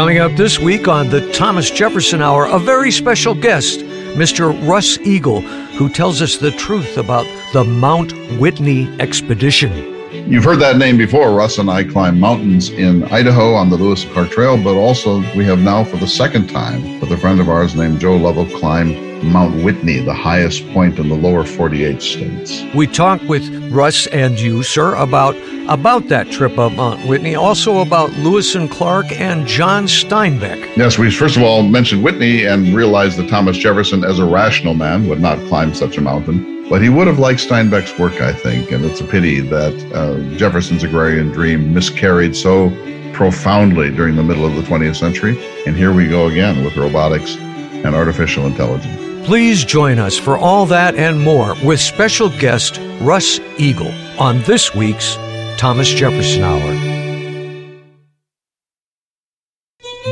Coming up this week on the Thomas Jefferson Hour, a very special guest, Mr. Russ Eagle, who tells us the truth about the Mount Whitney expedition. You've heard that name before. Russ and I climb mountains in Idaho on the Lewis and Clark Trail, but also we have now, for the second time, with a friend of ours named Joe Lovell, climbed Mount Whitney, the highest point in the lower 48 states. We talked with Russ and you, sir, about about that trip up Mount Whitney, also about Lewis and Clark and John Steinbeck. Yes, we first of all mentioned Whitney and realized that Thomas Jefferson, as a rational man, would not climb such a mountain. But he would have liked Steinbeck's work, I think, and it's a pity that uh, Jefferson's agrarian dream miscarried so profoundly during the middle of the 20th century. And here we go again with robotics and artificial intelligence. Please join us for all that and more with special guest Russ Eagle on this week's Thomas Jefferson Hour.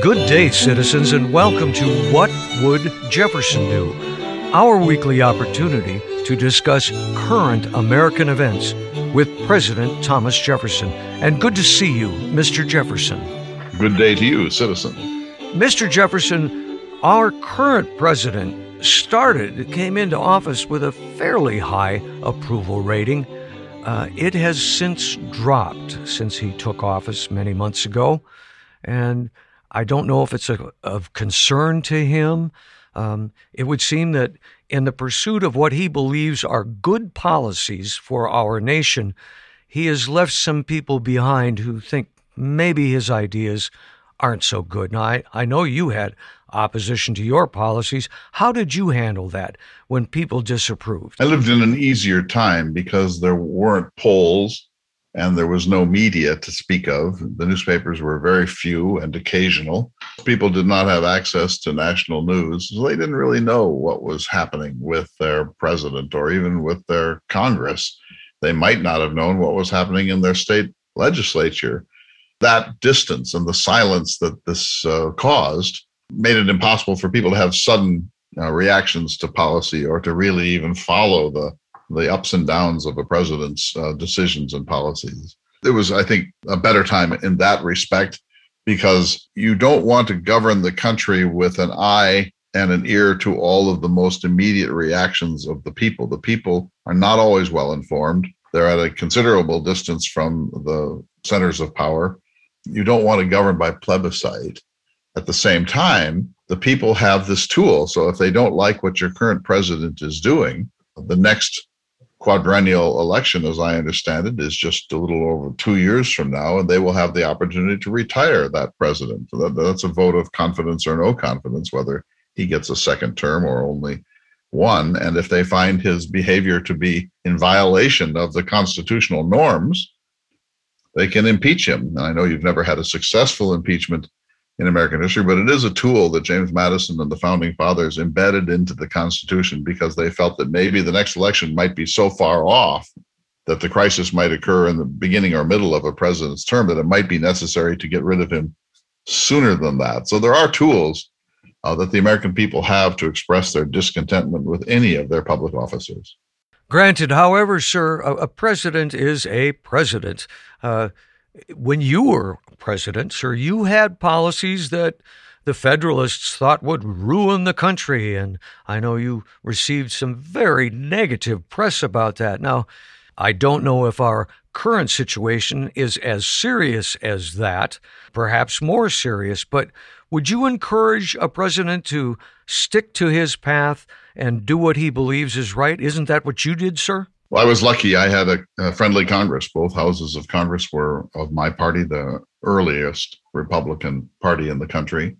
Good day, citizens, and welcome to What Would Jefferson Do? Our weekly opportunity to discuss current American events with President Thomas Jefferson. And good to see you, Mr. Jefferson. Good day to you, citizen. Mr. Jefferson, our current president started, came into office with a fairly high approval rating. Uh, it has since dropped since he took office many months ago. And I don't know if it's a, of concern to him. Um, it would seem that in the pursuit of what he believes are good policies for our nation, he has left some people behind who think maybe his ideas aren't so good. Now, I, I know you had opposition to your policies. How did you handle that when people disapproved? I lived in an easier time because there weren't polls and there was no media to speak of. The newspapers were very few and occasional. People did not have access to national news, so they didn't really know what was happening with their president or even with their Congress. They might not have known what was happening in their state legislature. That distance and the silence that this uh, caused made it impossible for people to have sudden uh, reactions to policy or to really even follow the the ups and downs of a president's uh, decisions and policies. It was, I think, a better time in that respect because you don't want to govern the country with an eye and an ear to all of the most immediate reactions of the people. The people are not always well informed. They're at a considerable distance from the centers of power. You don't want to govern by plebiscite. At the same time, the people have this tool. So if they don't like what your current president is doing, the next quadrennial election, as I understand it, is just a little over two years from now, and they will have the opportunity to retire that president. That's a vote of confidence or no confidence, whether he gets a second term or only one. And if they find his behavior to be in violation of the constitutional norms, they can impeach him. And I know you've never had a successful impeachment in American history, but it is a tool that James Madison and the founding fathers embedded into the Constitution because they felt that maybe the next election might be so far off that the crisis might occur in the beginning or middle of a president's term that it might be necessary to get rid of him sooner than that. So there are tools uh, that the American people have to express their discontentment with any of their public officers. Granted, however, sir, a, a president is a president. Uh, when you were president, sir, you had policies that the Federalists thought would ruin the country. And I know you received some very negative press about that. Now, I don't know if our current situation is as serious as that, perhaps more serious, but would you encourage a president to stick to his path and do what he believes is right? Isn't that what you did, sir? Well, I was lucky. I had a, a, friendly Congress. Both houses of Congress were of my party, the earliest Republican party in the country.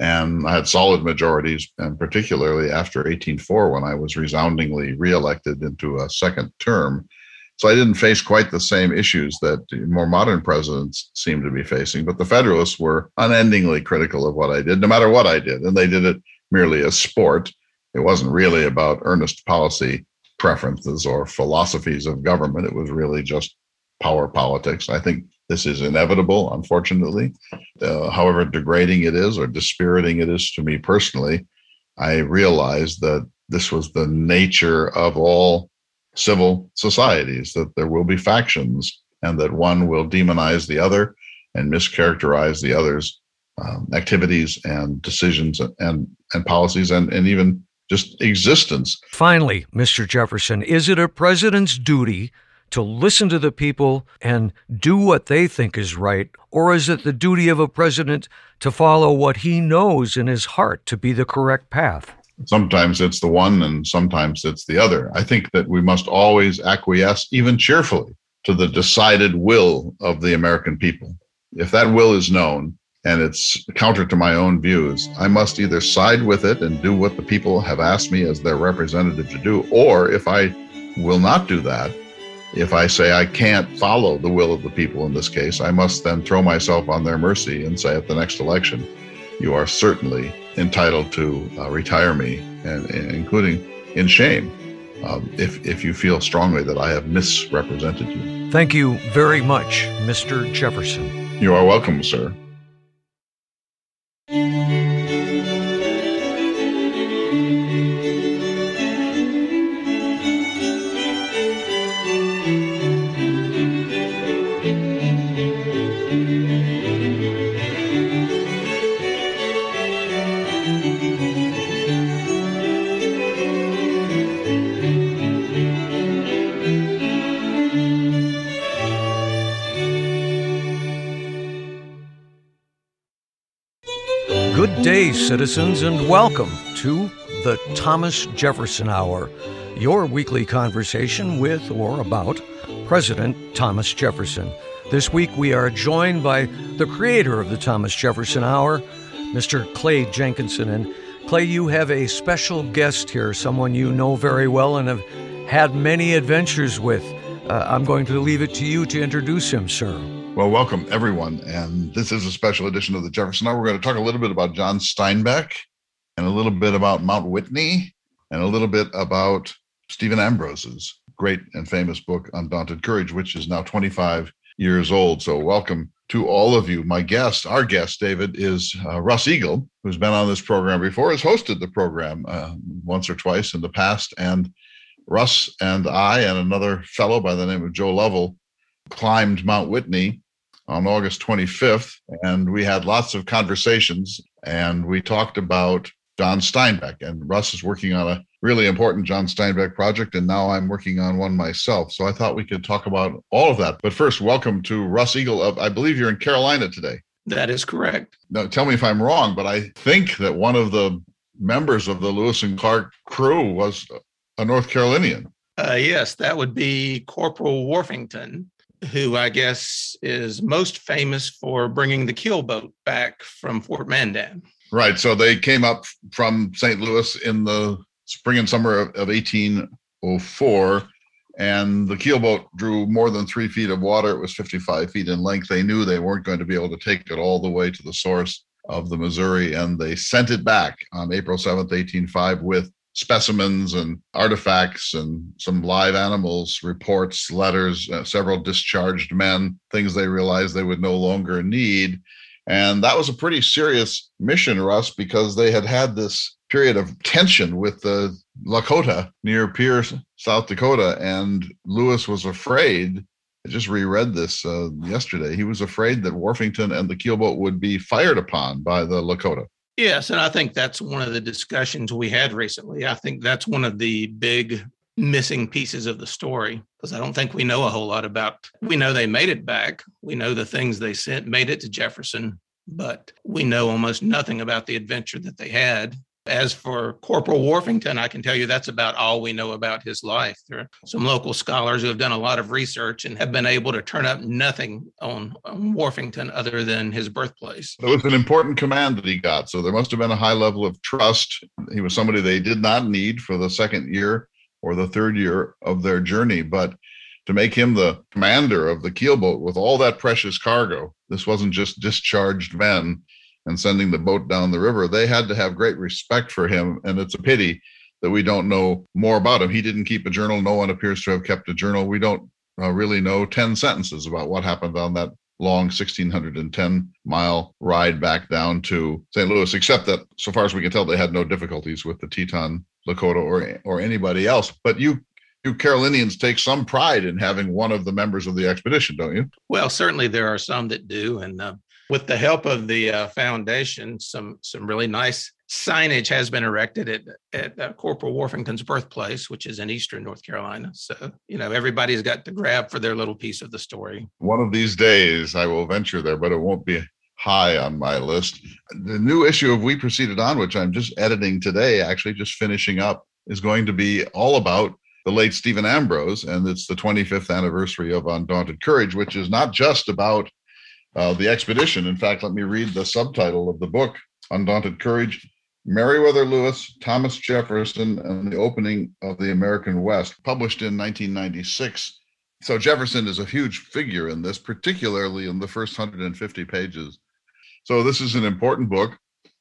And I had solid majorities, and particularly after 1804, when I was resoundingly reelected into a second term. So I didn't face quite the same issues that more modern presidents seem to be facing. But the Federalists were unendingly critical of what I did, no matter what I did. And they did it merely as sport. It wasn't really about earnest policy preferences or philosophies of government. It was really just power politics. I think this is inevitable, unfortunately. Uh, however degrading it is or dispiriting it is to me personally, I realized that this was the nature of all civil societies, that there will be factions and that one will demonize the other and mischaracterize the other's um, activities and decisions and and policies and and even just existence. Finally, Mr. Jefferson, is it a president's duty to listen to the people and do what they think is right, or is it the duty of a president to follow what he knows in his heart to be the correct path? Sometimes it's the one and sometimes it's the other. I think that we must always acquiesce, even cheerfully, to the decided will of the American people. If that will is known and it's counter to my own views, I must either side with it and do what the people have asked me as their representative to do, or if I will not do that, if I say I can't follow the will of the people in this case, I must then throw myself on their mercy and say at the next election, you are certainly entitled to uh, retire me, and, and, including in shame, um, if, if you feel strongly that I have misrepresented you. Thank you very much, Mr. Jefferson. You are welcome, sir. Day, citizens, and welcome to the Thomas Jefferson Hour, your weekly conversation with or about President Thomas Jefferson. This week we are joined by the creator of the Thomas Jefferson Hour, Mr. Clay Jenkinson. And Clay, you have a special guest here, someone you know very well and have had many adventures with. Uh, I'm going to leave it to you to introduce him, sir. Well, welcome everyone. And this is a special edition of the Jefferson Hour. We're going to talk a little bit about John Steinbeck and a little bit about Mount Whitney and a little bit about Stephen Ambrose's great and famous book, Undaunted Courage, which is now 25 years old. So, welcome to all of you. My guest, our guest, David, is uh, Russ Eagle, who's been on this program before, has hosted the program uh, once or twice in the past. And Russ and I, and another fellow by the name of Joe Lovell, climbed Mount Whitney on August 25th, and we had lots of conversations, and we talked about John Steinbeck. And Russ is working on a really important John Steinbeck project, and now I'm working on one myself. So I thought we could talk about all of that. But first, welcome to Russ Eagle. Of, I believe you're in Carolina today. That is correct. Now, tell me if I'm wrong, but I think that one of the members of the Lewis and Clark crew was a North Carolinian. Uh, yes, that would be Corporal Warfington who I guess is most famous for bringing the keelboat back from Fort Mandan. Right. So they came up from St. Louis in the spring and summer of, of 1804, and the keelboat drew more than three feet of water. It was 55 feet in length. They knew they weren't going to be able to take it all the way to the source of the Missouri, and they sent it back on April 7th, 1805, with specimens and artifacts and some live animals, reports, letters, uh, several discharged men, things they realized they would no longer need. And that was a pretty serious mission, Russ, because they had had this period of tension with the Lakota near Pierre, South Dakota. And Lewis was afraid. I just reread this uh, yesterday. He was afraid that Warfington and the keelboat would be fired upon by the Lakota. Yes, and I think that's one of the discussions we had recently. I think that's one of the big missing pieces of the story because I don't think we know a whole lot about. We know they made it back. We know the things they sent made it to Jefferson, but we know almost nothing about the adventure that they had. As for Corporal Warfington, I can tell you that's about all we know about his life. There are some local scholars who have done a lot of research and have been able to turn up nothing on, on Warfington other than his birthplace. It was an important command that he got. So there must have been a high level of trust. He was somebody they did not need for the second year or the third year of their journey. But to make him the commander of the keelboat with all that precious cargo, this wasn't just discharged men and sending the boat down the river, they had to have great respect for him. And it's a pity that we don't know more about him. He didn't keep a journal. No one appears to have kept a journal. We don't uh, really know 10 sentences about what happened on that long 1610 mile ride back down to St. Louis, except that so far as we can tell, they had no difficulties with the Teton Lakota or or anybody else. But you you Carolinians take some pride in having one of the members of the expedition, don't you? Well, certainly there are some that do, and uh, with the help of the uh, foundation, some some really nice signage has been erected at at uh, Corporal Worthington's birthplace, which is in eastern North Carolina. So you know everybody's got to grab for their little piece of the story. One of these days, I will venture there, but it won't be high on my list. The new issue of We Proceeded On, which I'm just editing today, actually just finishing up, is going to be all about the late Stephen Ambrose, and it's the 25th anniversary of Undaunted Courage, which is not just about uh, the expedition. In fact, let me read the subtitle of the book Undaunted Courage Meriwether Lewis, Thomas Jefferson, and the Opening of the American West, published in 1996. So Jefferson is a huge figure in this, particularly in the first 150 pages. So this is an important book.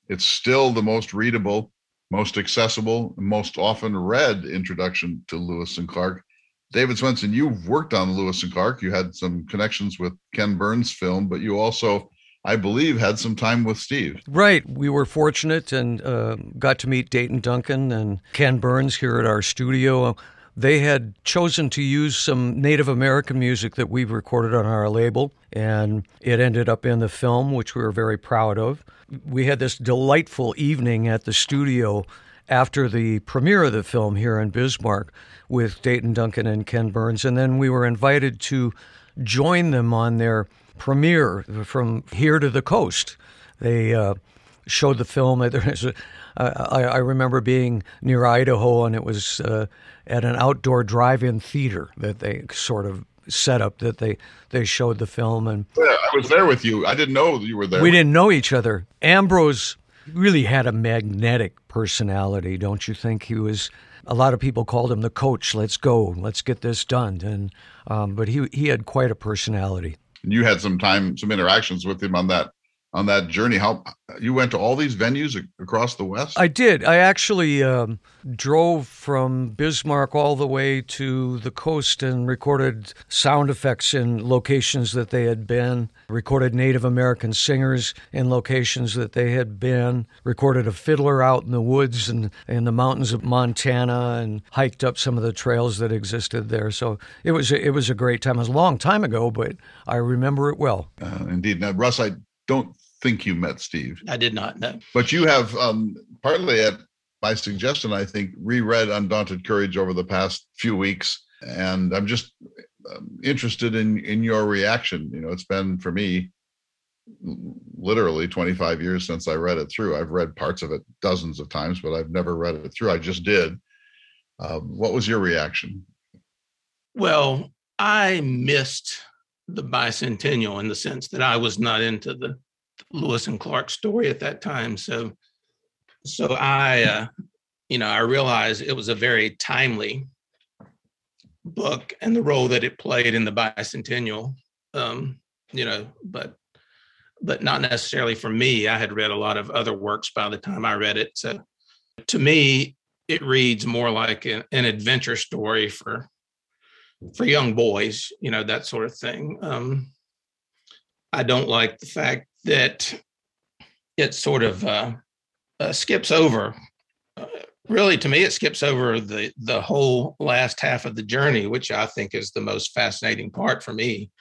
It's still the most readable, most accessible, most often read introduction to Lewis and Clark. David Swenson, you've worked on Lewis and Clark. You had some connections with Ken Burns' film, but you also, I believe, had some time with Steve. Right. We were fortunate and uh, got to meet Dayton Duncan and Ken Burns here at our studio. They had chosen to use some Native American music that we recorded on our label, and it ended up in the film, which we were very proud of. We had this delightful evening at the studio after the premiere of the film here in Bismarck with Dayton Duncan and Ken Burns. And then we were invited to join them on their premiere from here to the coast. They uh, showed the film. There's a, I, I remember being near Idaho, and it was uh, at an outdoor drive-in theater that they sort of set up that they they showed the film. And yeah, I was there with you. I didn't know you were there. We didn't know each other. Ambrose really had a magnetic personality, don't you think? He was. A lot of people called him the coach. Let's go. Let's get this done. And um, but he he had quite a personality. You had some time, some interactions with him on that on that journey. How you went to all these venues across the West? I did. I actually um, drove from Bismarck all the way to the coast and recorded sound effects in locations that they had been, recorded Native American singers in locations that they had been, recorded a fiddler out in the woods and in the mountains of Montana, and hiked up some of the trails that existed there. So it was a, it was a great time. It was a long time ago, but I remember it well. Uh, indeed. Now, Russ, I don't think you met Steve. I did not know. But you have um, partly at my suggestion, I think, reread Undaunted Courage over the past few weeks, and I'm just um, interested in in your reaction. You know, it's been for me literally 25 years since I read it through. I've read parts of it dozens of times, but I've never read it through. I just did. Uh, what was your reaction? Well, I missed the bicentennial in the sense that I was not into the Lewis and Clark story at that time. So, so I, uh, you know, I realized it was a very timely book and the role that it played in the bicentennial. Um, you know, but but not necessarily for me. I had read a lot of other works by the time I read it. So, to me, it reads more like an, an adventure story for for young boys. You know, that sort of thing. Um, I don't like the fact that it sort of uh, uh, skips over. Uh, really, to me, it skips over the the whole last half of the journey, which I think is the most fascinating part for me.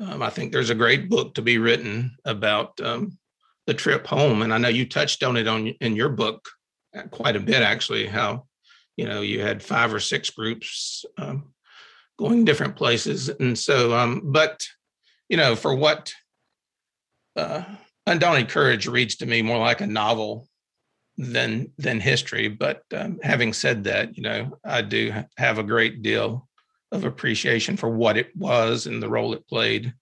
Um, I think there's a great book to be written about um, the trip home, and I know you touched on it on in your book uh, quite a bit, actually. How you know you had five or six groups um, going different places, and so, um, but you know, for what uh, Undaunted Courage reads to me more like a novel than than history. But um, having said that, you know, I do have a great deal of appreciation for what it was and the role it played.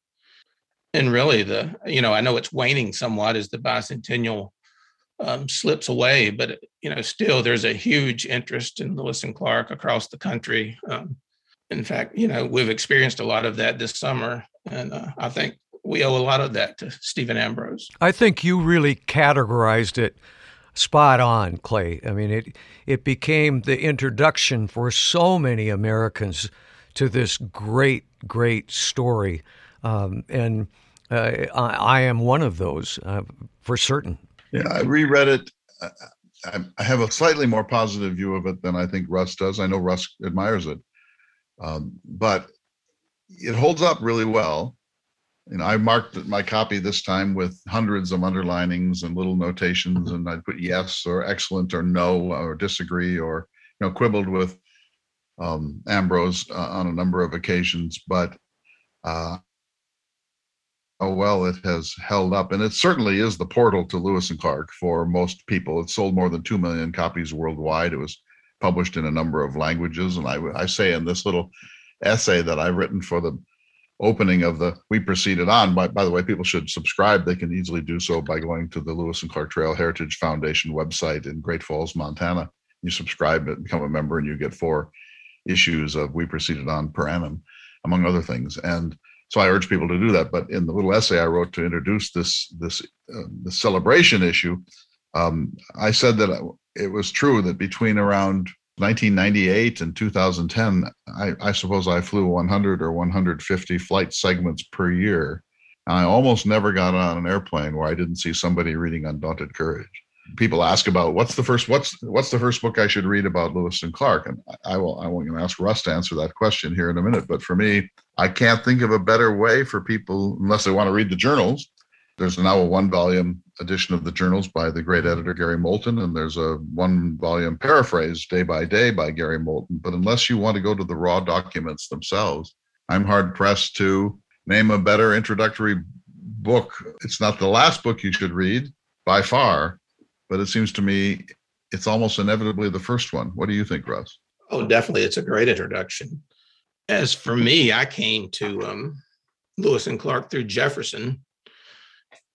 And really, the you know, I know it's waning somewhat as the bicentennial um, slips away, but you know, still there's a huge interest in Lewis and Clark across the country. Um, in fact, you know, we've experienced a lot of that this summer, and uh, I think we owe a lot of that to Stephen Ambrose. I think you really categorized it spot on, Clay. I mean, it it became the introduction for so many Americans to this great, great story, um, and uh, I, I, am one of those uh, for certain. Yeah, I reread it. I, I, have a slightly more positive view of it than I think Russ does. I know Russ admires it, um, but it holds up really well you know, I marked my copy this time with hundreds of underlinings and little notations, and I'd put yes or excellent or no or disagree or you know quibbled with um, Ambrose uh, on a number of occasions, but uh, oh well, it has held up, and it certainly is the portal to Lewis and Clark for most people. It sold more than two million copies worldwide. It was published in a number of languages, and I, I say in this little essay that I've written for the opening of the we proceeded on. By, by the way people should subscribe. They can easily do so by going to the lewis and clark trail heritage foundation website in great falls montana. You subscribe and become a member and you get four issues of we proceeded on per annum among other things. And so i urge people to do that. But in the little essay i wrote to introduce this this uh, the celebration issue um, i said that it was true that between around 1998 and 2010, I, I, suppose I flew 100 or 150 flight segments per year. I almost never got on an airplane where I didn't see somebody reading Undaunted Courage. People ask about what's the first what's what's the first book I should read about Lewis and Clark, and I will I won't even ask Russ to answer that question here in a minute. But for me, I can't think of a better way for people unless they want to read the journals there's now a one volume edition of the journals by the great editor Gary Moulton, and there's a one volume paraphrase day by day by Gary Moulton. But unless you want to go to the raw documents themselves, I'm hard pressed to name a better introductory book. It's not the last book you should read by far, but it seems to me it's almost inevitably the first one. What do you think, Russ? Oh, definitely. It's a great introduction. As for me, I came to um, Lewis and Clark through Jefferson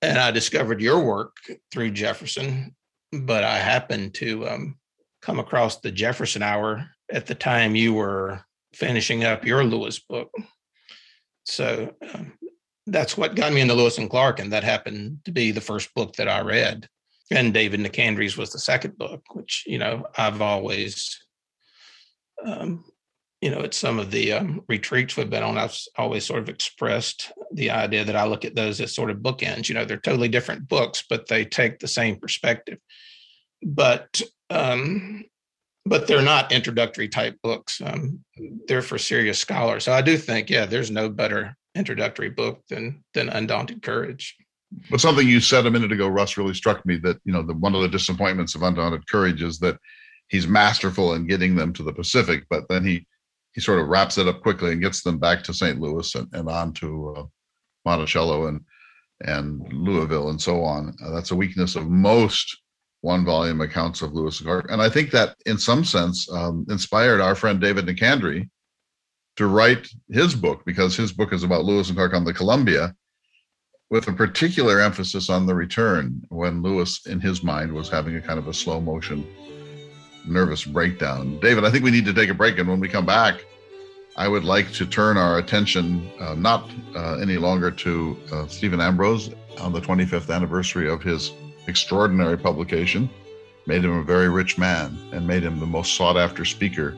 and I discovered your work through Jefferson, but I happened to um, come across the Jefferson Hour at the time you were finishing up your Lewis book. So um, that's what got me into Lewis and Clark, and that happened to be the first book that I read. And David Nicandri's was the second book, which you know I've always um, you know, at some of the um, retreats we've been on, I've always sort of expressed the idea that I look at those as sort of bookends. You know, they're totally different books, but they take the same perspective. But um, but they're not introductory type books. Um, they're for serious scholars. So I do think, yeah, there's no better introductory book than than Undaunted Courage. But something you said a minute ago, Russ, really struck me that you know the one of the disappointments of Undaunted Courage is that he's masterful in getting them to the Pacific, but then he he sort of wraps it up quickly and gets them back to St. Louis and, and on to uh, Monticello and and Louisville and so on. Uh, that's a weakness of most one volume accounts of Lewis and Clark. And I think that in some sense um, inspired our friend David Nicandri to write his book because his book is about Lewis and Clark on the Columbia with a particular emphasis on the return when Lewis, in his mind, was having a kind of a slow motion nervous breakdown. David, I think we need to take a break. And when we come back, I would like to turn our attention uh, not uh, any longer to uh, Stephen Ambrose on the 25th anniversary of his extraordinary publication, made him a very rich man and made him the most sought after speaker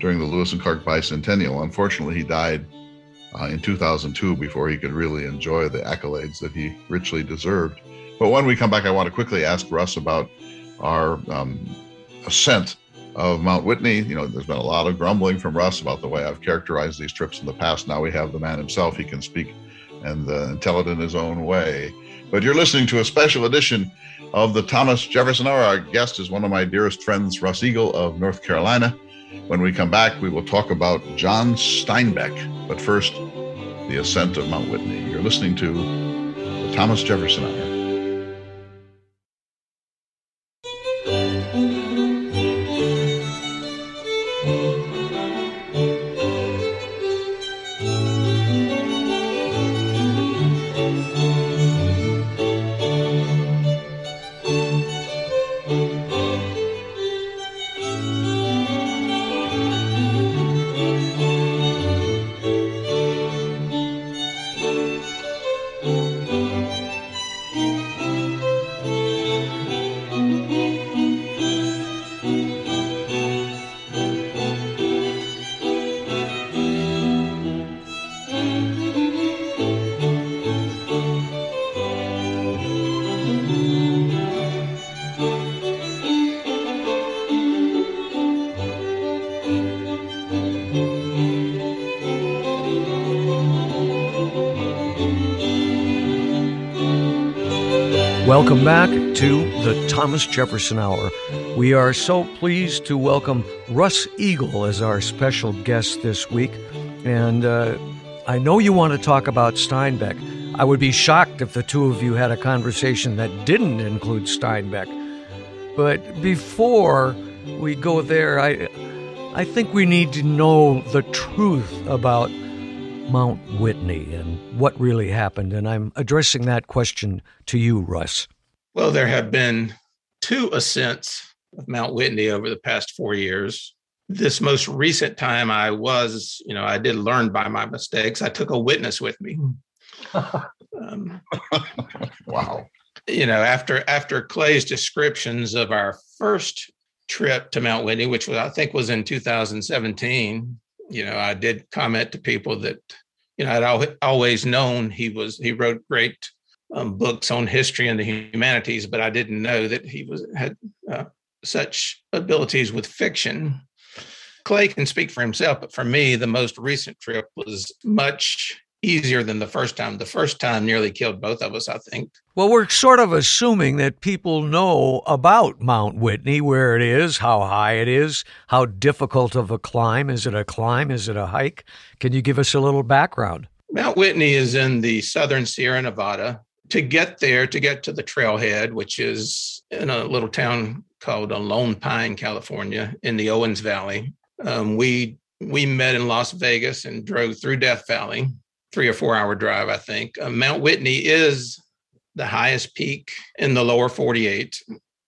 during the Lewis and Clark bicentennial. Unfortunately, he died uh, in 2002 before he could really enjoy the accolades that he richly deserved. But when we come back, I want to quickly ask Russ about our um, ascent of Mount Whitney. You know, there's been a lot of grumbling from Russ about the way I've characterized these trips in the past. Now we have the man himself. He can speak and uh, tell it in his own way. But you're listening to a special edition of the Thomas Jefferson Hour. Our guest is one of my dearest friends, Russ Eagle of North Carolina. When we come back, we will talk about John Steinbeck. But first, the ascent of Mount Whitney. You're listening to the Thomas Jefferson Hour. Welcome back to the Thomas Jefferson Hour. We are so pleased to welcome Russ Eagle as our special guest this week. And uh, I know you want to talk about Steinbeck. I would be shocked if the two of you had a conversation that didn't include Steinbeck. But before we go there, I, I think we need to know the truth about Mount Whitney and what really happened. And I'm addressing that question to you, Russ. Well, there have been two ascents of Mount Whitney over the past four years. This most recent time, I was, you know, I did learn by my mistakes. I took a witness with me. um, wow. You know, after after Clay's descriptions of our first trip to Mount Whitney, which was I think was in 2017, you know, I did comment to people that, you know, I'd always known he was, he wrote great um, books on history and the humanities, but I didn't know that he was had uh, such abilities with fiction. Clay can speak for himself, but for me, the most recent trip was much easier than the first time. The first time nearly killed both of us, I think. Well, we're sort of assuming that people know about Mount Whitney, where it is, how high it is, how difficult of a climb. Is it a climb? Is it a hike? Can you give us a little background? Mount Whitney is in the southern Sierra Nevada. To get there, to get to the trailhead, which is in a little town called Lone Pine, California, in the Owens Valley, um, we we met in Las Vegas and drove through Death Valley three or four hour drive, I think. Uh, Mount Whitney is the highest peak in the lower 48.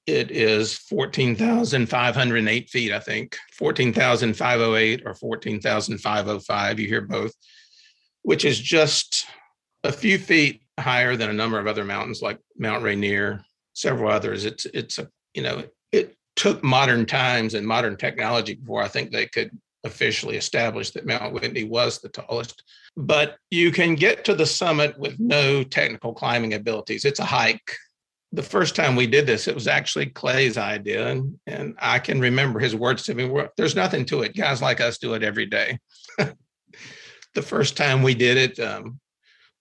It is 14,508 feet, I think, 14,508 or 14,505. You hear both, which is just a few feet higher than a number of other mountains like Mount Rainier, several others. It's, it's a, you know, it took modern times and modern technology before I think they could officially established that Mount Whitney was the tallest. But you can get to the summit with no technical climbing abilities. It's a hike. The first time we did this, it was actually Clay's idea. And, and I can remember his words to me there's nothing to it. Guys like us do it every day. the first time we did it, um,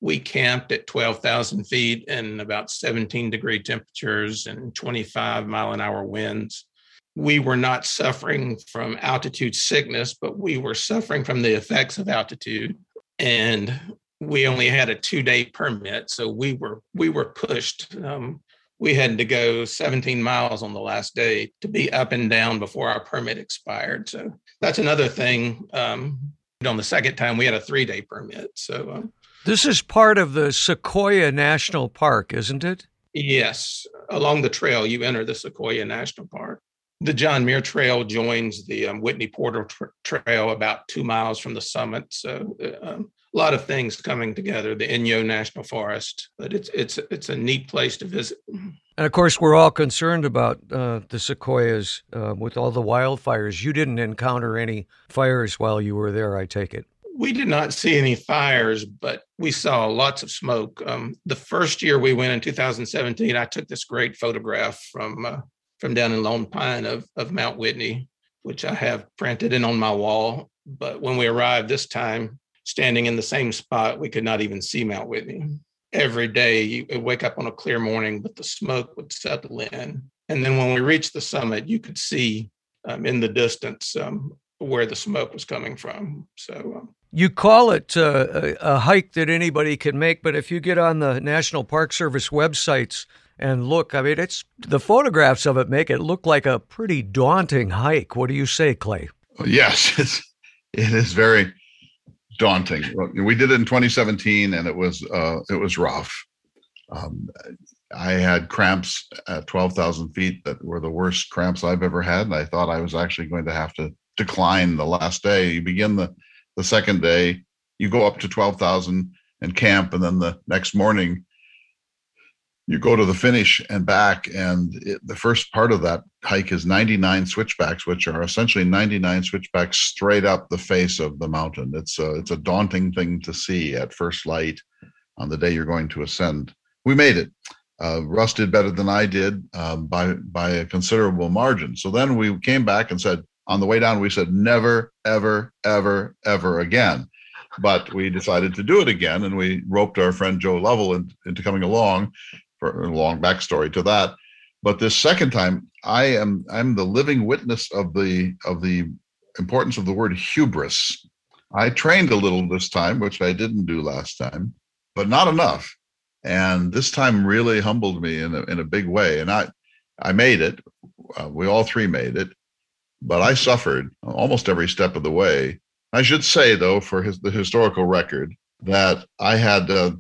we camped at 12,000 feet and about 17 degree temperatures and 25 mile an hour winds we were not suffering from altitude sickness, but we were suffering from the effects of altitude. And we only had a two day permit. So we were we were pushed. Um, we had to go 17 miles on the last day to be up and down before our permit expired. So that's another thing. Um, on the second time, we had a three day permit. So um, this is part of the Sequoia National Park, isn't it? Yes. Along the trail, you enter the Sequoia National Park the John Muir Trail joins the um, Whitney Portal tra- Trail about two miles from the summit. So uh, um, a lot of things coming together. The Inyo National Forest, but it's it's it's a neat place to visit. And of course, we're all concerned about uh, the sequoias uh, with all the wildfires. You didn't encounter any fires while you were there, I take it. We did not see any fires, but we saw lots of smoke. Um, the first year we went in 2017, I took this great photograph from uh, from down in Lone Pine of, of Mount Whitney, which I have printed in on my wall. But when we arrived this time, standing in the same spot, we could not even see Mount Whitney. Every day, you wake up on a clear morning, but the smoke would settle in. And then when we reached the summit, you could see um, in the distance um, where the smoke was coming from. So, um, you call it uh, a, a, hike that anybody can make, but if you get on the National Park Service websites, and look, I mean, it's the photographs of it make it look like a pretty daunting hike. What do you say, Clay? Yes, it's, it is very daunting. We did it in 2017, and it was uh, it was rough. Um, I had cramps at 12,000 feet that were the worst cramps I've ever had, and I thought I was actually going to have to decline the last day. You begin the the second day, you go up to 12,000 and camp, and then the next morning you go to the finish and back and it, the first part of that hike is 99 switchbacks which are essentially 99 switchbacks straight up the face of the mountain. It's a, it's a daunting thing to see at first light on the day you're going to ascend. We made it. Uh, russ did better than i did um, by by a considerable margin. So then we came back and said on the way down we said never ever ever ever again but we decided to do it again and we roped our friend joe lovell in, into coming along for a long backstory to that. But this second time, I am I'm the living witness of the of the importance of the word hubris. I trained a little this time, which I didn't do last time, but not enough. And this time really humbled me in a, in a big way. And I I made it. Uh, we all three made it, but I suffered almost every step of the way. I should say, though, for his, the historical record, that I had uh,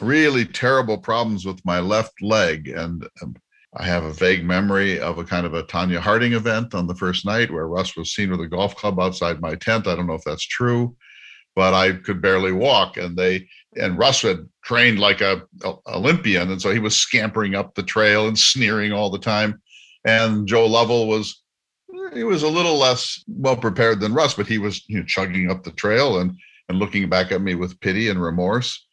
really terrible problems with my left leg. And um, I have a vague memory of a kind of a Tonya Harding event on the first night where Russ was seen with a golf club outside my tent. I don't know if that's true, but I could barely walk. And they, and Russ had trained like a, a Olympian. And so he was scampering up the trail and sneering all the time. And Joe Lovell was he was a little less well prepared than Russ, but he was you know, chugging up the trail and and looking back at me with pity and remorse.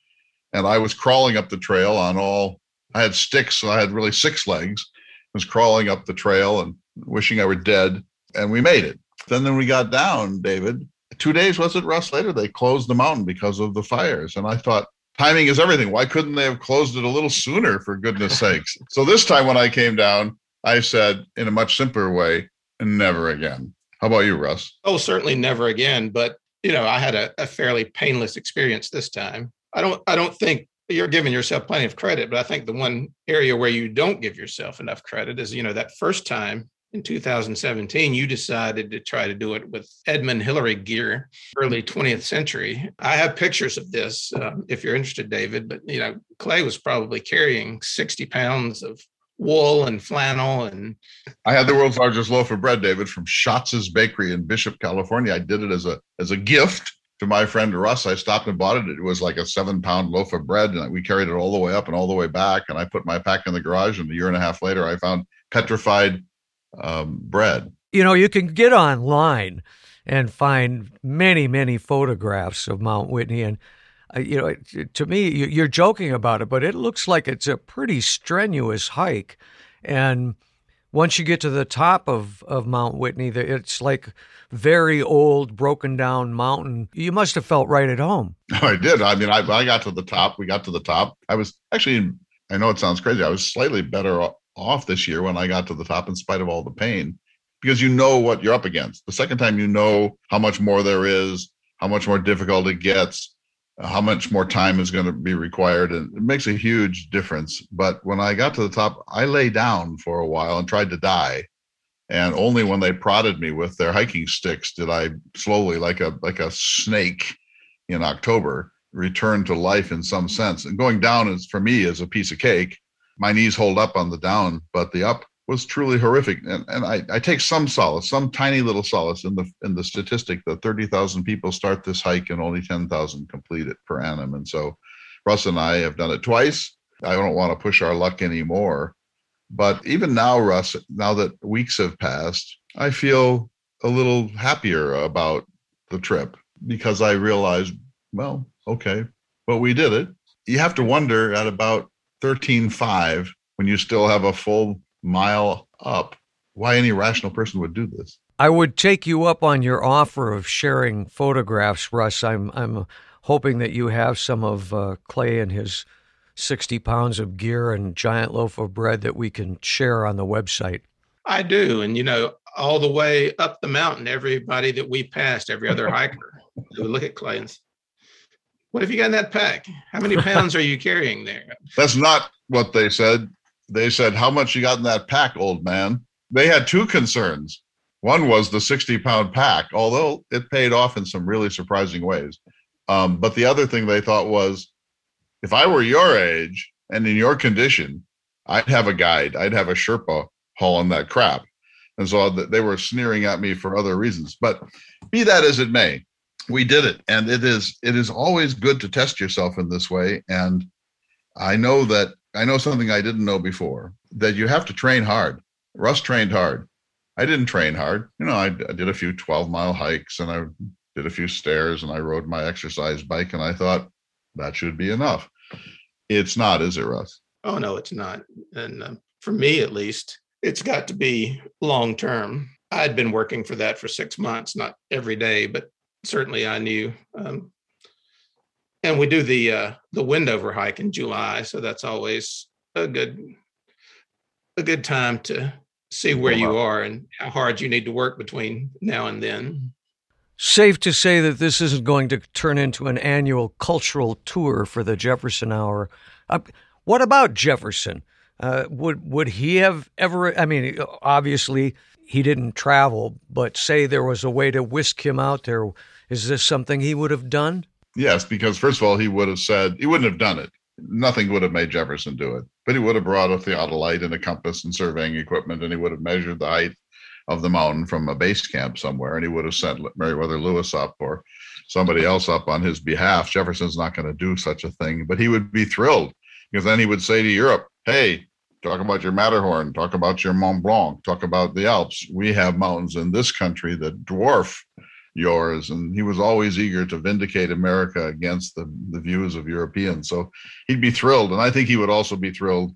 And I was crawling up the trail on all. I had sticks, so I had really six legs. I was crawling up the trail and wishing I were dead. And we made it. Then, then we got down, David. Two days was it, Russ? Later, they closed the mountain because of the fires. And I thought, timing is everything. Why couldn't they have closed it a little sooner, for goodness sakes? So this time when I came down, I said in a much simpler way, never again. How about you, Russ? Oh, certainly never again. But you know, I had a, a fairly painless experience this time. I don't I don't think you're giving yourself plenty of credit, but I think the one area where you don't give yourself enough credit is, you know, that first time in 2017, you decided to try to do it with Edmund Hillary gear, early 20th century. I have pictures of this um, if you're interested, David. But you know, Clay was probably carrying 60 pounds of wool and flannel and i had the world's largest loaf of bread david from schatz's bakery in bishop california. I did it as a as a gift to my friend russ. I stopped and bought it. It was like a seven pound loaf of bread and we carried it all the way up and all the way back and i put my pack in the garage and a year and a half later i found petrified um, bread. You know you can get online and find many many photographs of mount whitney and Uh, you know, to me, you're joking about it, but it looks like it's a pretty strenuous hike. And once you get to the top of, of Mount Whitney, it's like very old, broken down mountain. You must have felt right at home. I did. I mean, I, I got to the top. We got to the top. I was actually, I know it sounds crazy. I was slightly better off this year when I got to the top in spite of all the pain because you know what you're up against. The second time, you know how much more there is, how much more difficult it gets how much more time is going to be required and it makes a huge difference. But when i got to the top i lay down for a while and tried to die. And only when they prodded me with their hiking sticks did i slowly like a like a snake in october return to life in some sense. And going down is for me is a piece of cake. My knees hold up on the down but the up was truly horrific. And, and I, I take some solace, some tiny little solace in the in the statistic that 30,000 people start this hike and only 10,000 complete it per annum. And so Russ and I have done it twice. I don't want to push our luck anymore. But even now, Russ, now that weeks have passed, I feel a little happier about the trip because I realized, well, okay, but we did it. You have to wonder at about 13.5 when you still have a full mile up. Why any rational person would do this? I would take you up on your offer of sharing photographs, Russ. I'm I'm hoping that you have some of uh, Clay and his 60 pounds of gear and giant loaf of bread that we can share on the website. I do, and you know, all the way up the mountain, everybody that we passed, every other hiker, would look at Clay and say, what have you got in that pack? How many pounds are you carrying there? That's not what they said they said, How much you got in that pack, old man? They had two concerns. One was the 60 pound pack, although it paid off in some really surprising ways. Um, but the other thing they thought was if I were your age and in your condition, I'd have a guide, I'd have a Sherpa hauling that crap. And so they were sneering at me for other reasons. But be that as it may, we did it. And it is it is always good to test yourself in this way. And I know that I know something I didn't know before that you have to train hard. Russ trained hard. I didn't train hard. You know, I, I did a few 12 mile hikes and I did a few stairs and I rode my exercise bike and I thought that should be enough. It's not, is it, Russ? Oh, no, it's not. And uh, for me, at least, it's got to be long term. I'd been working for that for six months, not every day, but certainly I knew um, and we do the uh, the Wendover hike in July, so that's always a good a good time to see where you are and how hard you need to work between now and then. Safe to say that this isn't going to turn into an annual cultural tour for the Jefferson Hour. Uh, what about Jefferson? Uh, would would he have ever? I mean, obviously he didn't travel, but say there was a way to whisk him out there. Is this something he would have done? Yes, because first of all, he would have said he wouldn't have done it. Nothing would have made Jefferson do it, but he would have brought a theodolite and a compass and surveying equipment, and he would have measured the height of the mountain from a base camp somewhere, and he would have sent Meriwether Lewis up or somebody else up on his behalf. Jefferson's not going to do such a thing, but he would be thrilled because then he would say to Europe, "Hey, talk about your Matterhorn, talk about your Mont Blanc, talk about the Alps. We have mountains in this country that dwarf yours." And he was always eager to vindicate America against the, the views of Europeans. So he'd be thrilled, and I think he would also be thrilled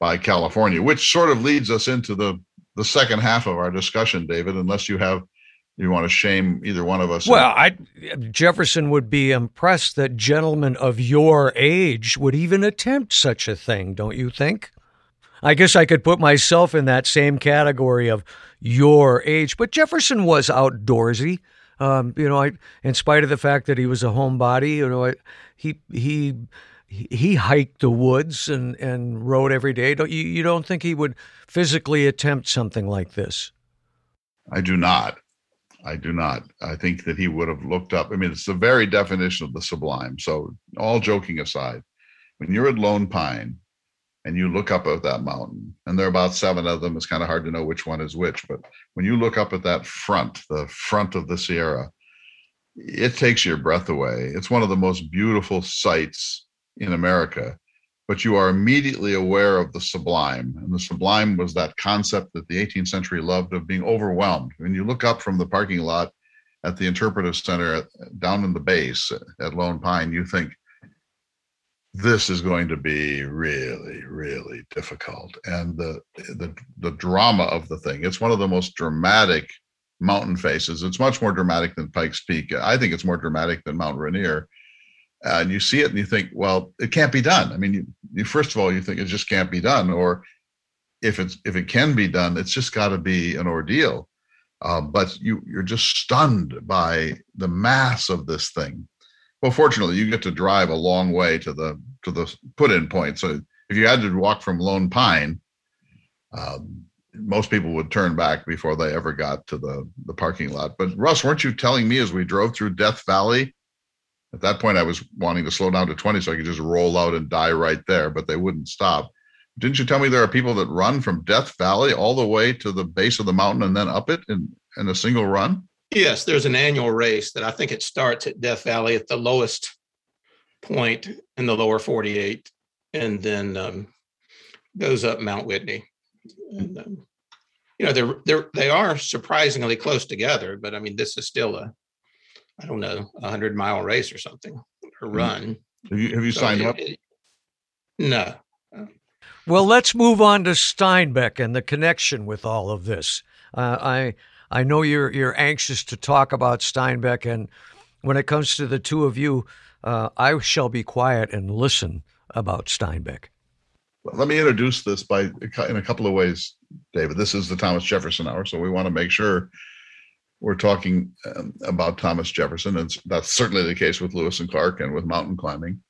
by California, which sort of leads us into the the second half of our discussion, David, unless you have you want to shame either one of us. Well, I, Jefferson would be impressed that gentlemen of your age would even attempt such a thing, don't you think? I guess I could put myself in that same category of your age, but Jefferson was outdoorsy. Um, you know, I, in spite of the fact that he was a homebody, you know, I, he he he hiked the woods and, and rode every day. Don't you, you don't think he would physically attempt something like this? I do not. I do not. I think that he would have looked up. I mean, it's the very definition of the sublime. So, all joking aside, when you're at Lone Pine and you look up at that mountain, and there are about seven of them, it's kind of hard to know which one is which. But when you look up at that front, the front of the Sierra, it takes your breath away. It's one of the most beautiful sights in America, but you are immediately aware of the sublime. And the sublime was that concept that the 18th century loved of being overwhelmed. When you look up from the parking lot at the interpretive center down in the base at Lone Pine, you think, this is going to be really, really difficult. And the, the the drama of the thing, it's one of the most dramatic mountain faces. It's much more dramatic than Pikes Peak. I think it's more dramatic than Mount Rainier and you see it and you think, well, it can't be done. I mean, you, you, first of all, you think it just can't be done, or if it's if it can be done, it's just got to be an ordeal. Uh, but you you're just stunned by the mass of this thing. Well, fortunately, you get to drive a long way to the to the put in point. So if you had to walk from Lone Pine, um, most people would turn back before they ever got to the the parking lot. But Russ, weren't you telling me as we drove through Death Valley at that point, I was wanting to slow down to 20 so I could just roll out and die right there, but they wouldn't stop. Didn't you tell me there are people that run from Death Valley all the way to the base of the mountain and then up it in, in a single run? Yes, there's an annual race that I think it starts at Death Valley at the lowest point in the lower 48 and then um, goes up Mount Whitney. And, um, you know, they're, they're, they are surprisingly close together, but I mean, this is still a I don't know, a hundred mile race or something or mm. run. Have you have you so signed it, up? It, no. Well, let's move on to Steinbeck and the connection with all of this. Uh, I I know you're you're anxious to talk about Steinbeck, and when it comes to the two of you, uh, I shall be quiet and listen about Steinbeck. Let me introduce this by in a couple of ways, David. This is the Thomas Jefferson Hour, so we want to make sure we're talking um, about Thomas Jefferson, and that's certainly the case with Lewis and Clark and with mountain climbing.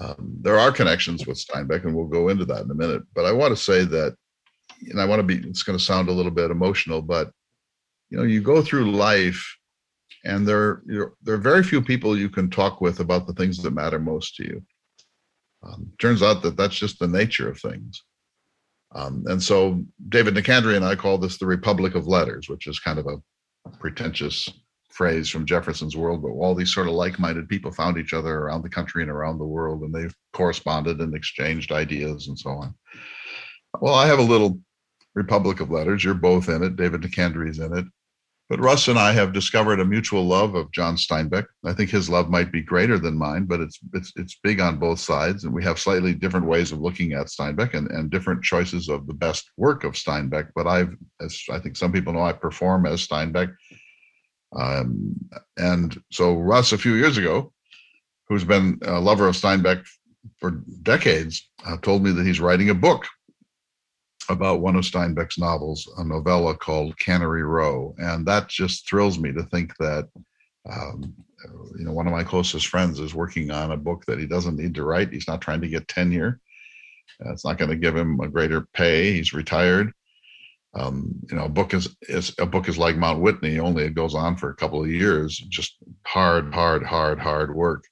Um, there are connections with Steinbeck, and we'll go into that in a minute. But I want to say that, and I want to be, it's going to sound a little bit emotional, but you know, you go through life, and there, there are very few people you can talk with about the things that matter most to you. Um, turns out that that's just the nature of things. Um, and so David Nicandri and I call this the Republic of Letters, which is kind of a pretentious phrase from Jefferson's world, but all these sort of like-minded people found each other around the country and around the world, and they've corresponded and exchanged ideas and so on. Well, I have a little Republic of Letters. You're both in it. David Nicandri's in it. But Russ and I have discovered a mutual love of John Steinbeck. I think his love might be greater than mine, but it's it's it's big on both sides, and we have slightly different ways of looking at Steinbeck and, and different choices of the best work of Steinbeck. But I've, as I think some people know, I perform as Steinbeck. Um, and so Russ, a few years ago, who's been a lover of Steinbeck for decades, uh, told me that he's writing a book about one of Steinbeck's novels, a novella called Cannery Row, and that just thrills me to think that um, you know one of my closest friends is working on a book that he doesn't need to write. He's not trying to get tenure. Uh, it's not going to give him a greater pay. He's retired. Um, you know, a book is, is a book is like Mount Whitney. Only it goes on for a couple of years. Just hard, hard, hard, hard work.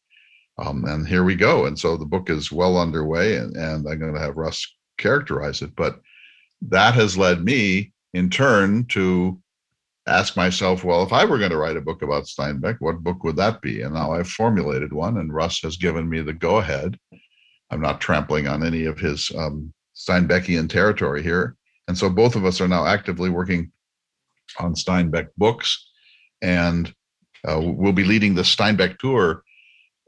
Um, and here we go. And so the book is well underway, and, and I'm going to have Russ characterize it. But that has led me in turn to ask myself, well, if I were going to write a book about Steinbeck, what book would that be? And now I've formulated one, and Russ has given me the go ahead. I'm not trampling on any of his um, Steinbeckian territory here. And so both of us are now actively working on Steinbeck books, and uh, we'll be leading the Steinbeck tour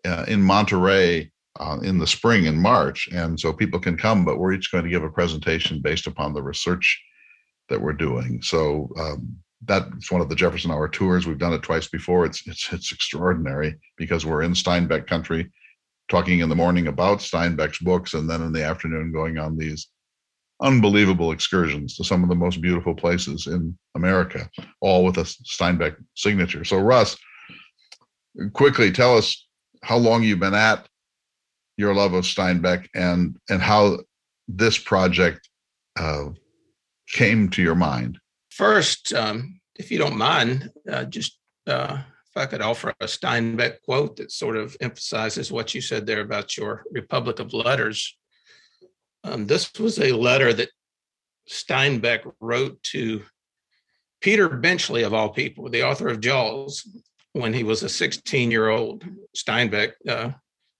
uh, in Monterey uh, in the spring in March. And so people can come, but we're each going to give a presentation based upon the research that we're doing. So um, that's one of the Jefferson Hour tours. We've done it twice before. It's it's it's extraordinary because we're in Steinbeck country, talking in the morning about Steinbeck's books, and then in the afternoon going on these unbelievable excursions to some of the most beautiful places in America, all with a Steinbeck signature. So Russ, quickly tell us how long you've been at your love of Steinbeck and and how this project uh, came to your mind. First, um, if you don't mind, uh, just uh, if I could offer a Steinbeck quote that sort of emphasizes what you said there about your Republic of Letters. Um, this was a letter that Steinbeck wrote to Peter Benchley, of all people, the author of Jaws, when he was a 16 year old. Steinbeck uh,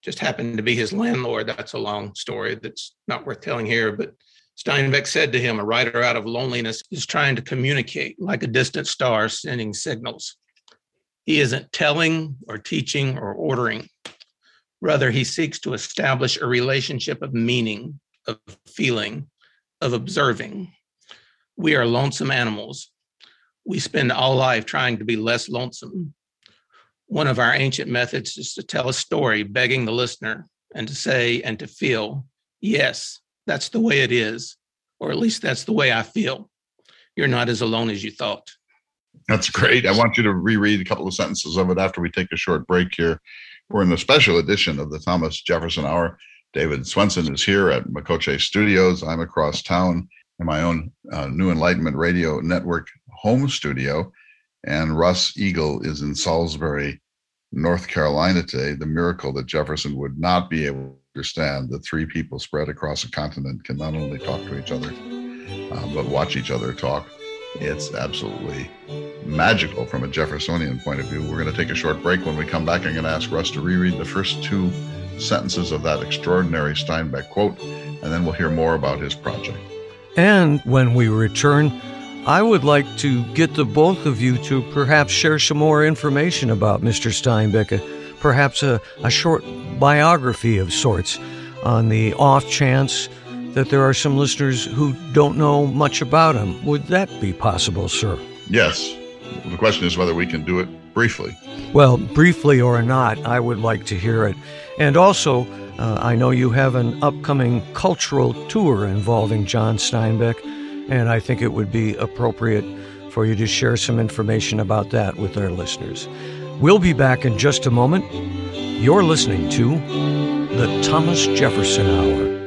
just happened to be his landlord. That's a long story that's not worth telling here, but Steinbeck said to him, a writer out of loneliness is trying to communicate like a distant star sending signals. He isn't telling or teaching or ordering. Rather, he seeks to establish a relationship of meaning, of feeling, of observing. We are lonesome animals. We spend all life trying to be less lonesome. One of our ancient methods is to tell a story, begging the listener, and to say and to feel, yes, that's the way it is, or at least that's the way I feel. You're not as alone as you thought. That's great. I want you to reread a couple of sentences of it after we take a short break here. We're in a special edition of the Thomas Jefferson Hour. David Swenson is here at Makoche Studios. I'm across town in my own uh, New Enlightenment Radio Network home studio. And Russ Eagle is in Salisbury, North Carolina today. The miracle that Jefferson would not be able to understand that three people spread across a continent can not only talk to each other, uh, but watch each other talk. It's absolutely magical from a Jeffersonian point of view. We're going to take a short break. When we come back, I'm going to ask Russ to reread the first two sentences of that extraordinary Steinbeck quote, and then we'll hear more about his project. And when we return, I would like to get the both of you to perhaps share some more information about Mr. Steinbeck perhaps a, a short biography of sorts on the off chance that there are some listeners who don't know much about him. Would that be possible, sir? Yes. The question is whether we can do it briefly. Well, briefly or not, I would like to hear it. And also, uh, I know you have an upcoming cultural tour involving John Steinbeck, and I think it would be appropriate for you to share some information about that with our listeners. We'll be back in just a moment. You're listening to The Thomas Jefferson Hour.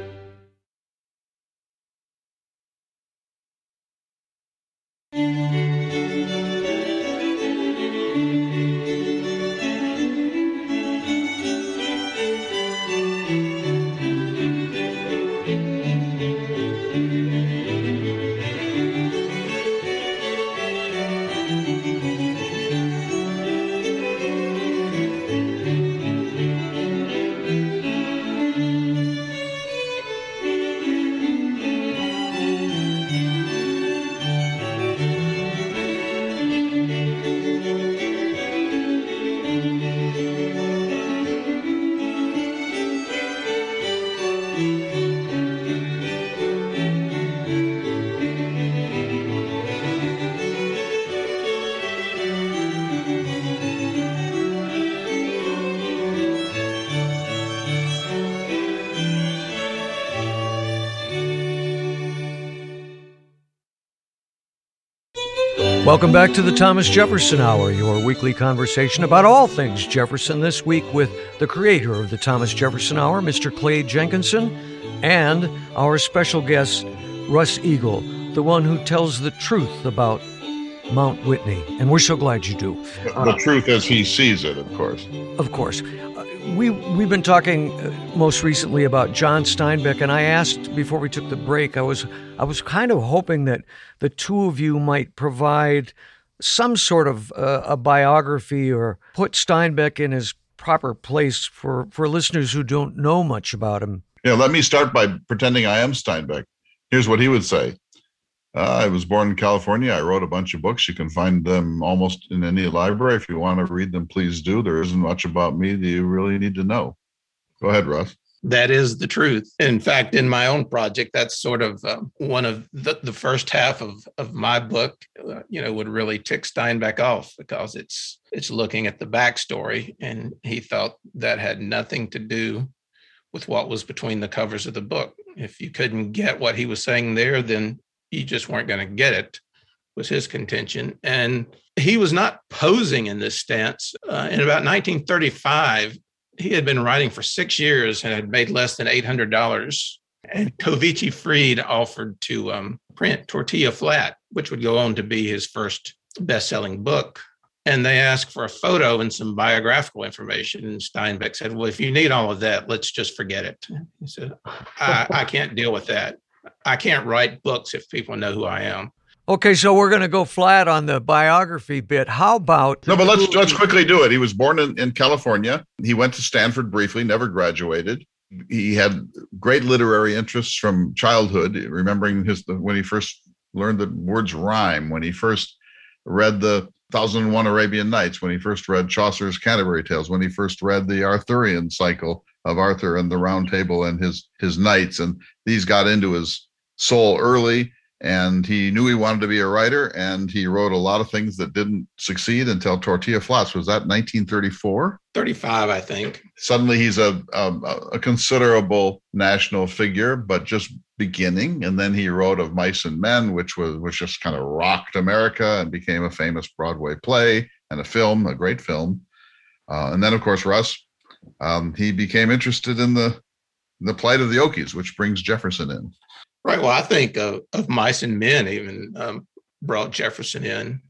Welcome back to the Thomas Jefferson Hour, your weekly conversation about all things Jefferson. This week with the creator of the Thomas Jefferson Hour, Mr. Clay Jenkinson, and our special guest, Russ Eagle, the one who tells the truth about Mount Whitney. And we're so glad you do. The truth as he sees it, of course. Of course. We, we've been talking uh, most recently about John Steinbeck, and I asked before we took the break, I was, I was kind of hoping that the two of you might provide some sort of uh, a biography or put Steinbeck in his proper place for, for listeners who don't know much about him. Yeah, let me start by pretending I am Steinbeck. Here's what he would say. Uh, I was born in California. I wrote a bunch of books. You can find them almost in any library. If you want to read them, please do. There isn't much about me that you really need to know. Go ahead, Russ that is the truth. In fact, in my own project, that's sort of uh, one of the, the first half of, of my book, uh, you know, would really tick Steinbeck off because it's it's looking at the backstory, and he thought that had nothing to do with what was between the covers of the book. If you couldn't get what he was saying there, then you just weren't going to get it. Was his contention, and he was not posing in this stance. Uh, in about 1935, he had been writing for six years and had made less than $800. And Covici Friede offered to um, print Tortilla Flat, which would go on to be his first best selling book. And they asked for a photo and some biographical information. And Steinbeck said, Well, if you need all of that, let's just forget it. He said, I, I can't deal with that. I can't write books if people know who I am. Okay, so we're going to go flat on the biography bit. How about no? But let's let's quickly do it. He was born in, in California. He went to Stanford briefly, never graduated. He had great literary interests from childhood. Remembering his when he first learned the words rhyme, when he first read the Thousand and One Arabian Nights, when he first read Chaucer's Canterbury Tales, when he first read the Arthurian cycle of Arthur and the Round Table and his his knights, and these got into his soul early and he knew he wanted to be a writer and he wrote a lot of things that didn't succeed until tortilla flats. Was that 1934 35 i think. Suddenly he's a, a, a considerable national figure but just beginning and then he wrote of mice and men which was which just kind of rocked america and became a famous broadway play and a film a great film. Uh, and then of course russ um, he became interested in the the plight of the okies which brings jefferson in Right. Well, I think of, mice and men even um, brought Jefferson in.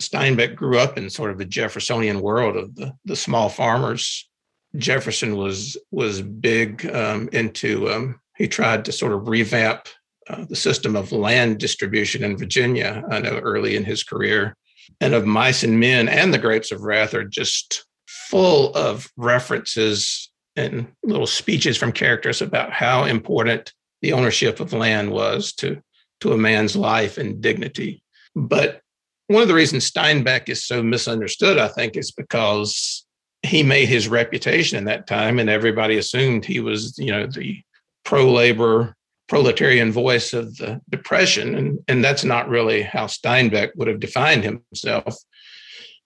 Steinbeck grew up in sort of the Jeffersonian world of the, the small farmers. Jefferson was was big um, into. Um, he tried to sort of revamp uh, the system of land distribution in Virginia. I know early in his career, and of mice and men and the grapes of wrath are just full of references and little speeches from characters about how important the ownership of land was to, to a man's life and dignity. But one of the reasons Steinbeck is so misunderstood, I think, is because he made his reputation in that time, and everybody assumed he was, you know, the pro-labor, proletarian voice of the Depression, and and that's not really how Steinbeck would have defined himself.